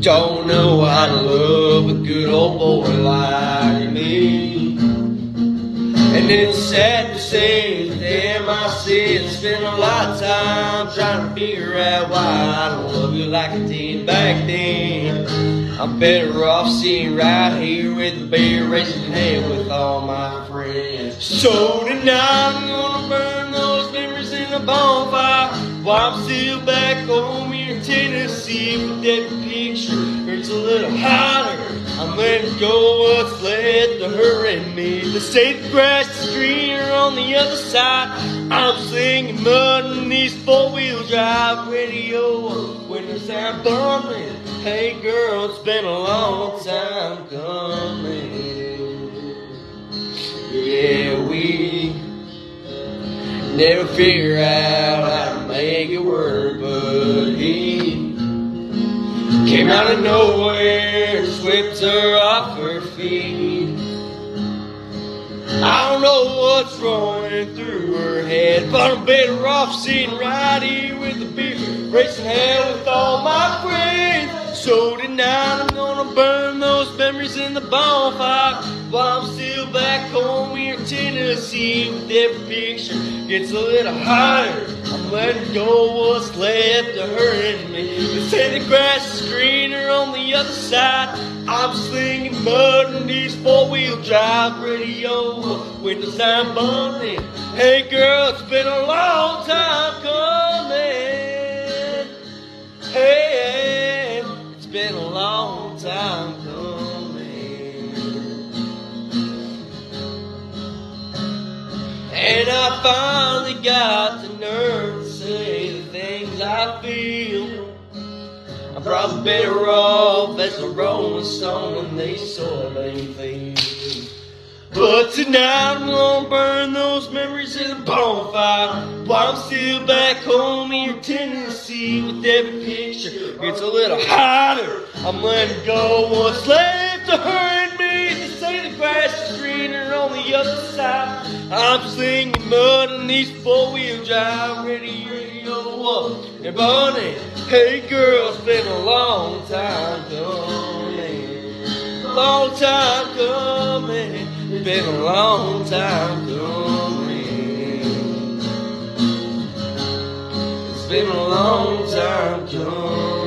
don't know how to love a good old boy like me. And it's sad to say that I said spent a lot of time trying to figure out why I don't love you like I did back then. I'm better off sitting right here with a beer raising hell with all my friends. So tonight I'm gonna burn bonfire while I'm still back home here in Tennessee. But that picture hurts a little hotter. I'm letting go what's left of her and me. The state grass is greener on the other side. I'm slinging mud in these four-wheel drive radio. Winter sound bumping. Hey girl, it's been a long time coming. Yeah, we never figure out how to make it work, but he Came out of nowhere and swept her off her feet. I don't know what's rolling through her head, but I'm better off sitting right here with the beer, racing hell with all my friends. So tonight I'm gonna burn those memories in the bonfire while I'm still back home Tennessee. With every picture gets a little higher. I'm letting go what's left of her and me. They say the grass is greener on the other side. I'm slinging mud in these four-wheel drive radio. Windows down bumping. Hey girl, it's been a long time I finally got the nerve to say the things I feel. I'm probably better off as a rolling stone than these sort of things. But tonight I'm gonna burn those memories in a bonfire while I'm still back home in Tennessee with every picture gets a little hotter. I'm letting go what's left her and me. They say the grass is greener on the other side. I'm singing mud in these four wheel drive radio up and Bonnie. Hey girl, it's been a long time coming, long time coming. It's been a long time coming. It's been a long time coming.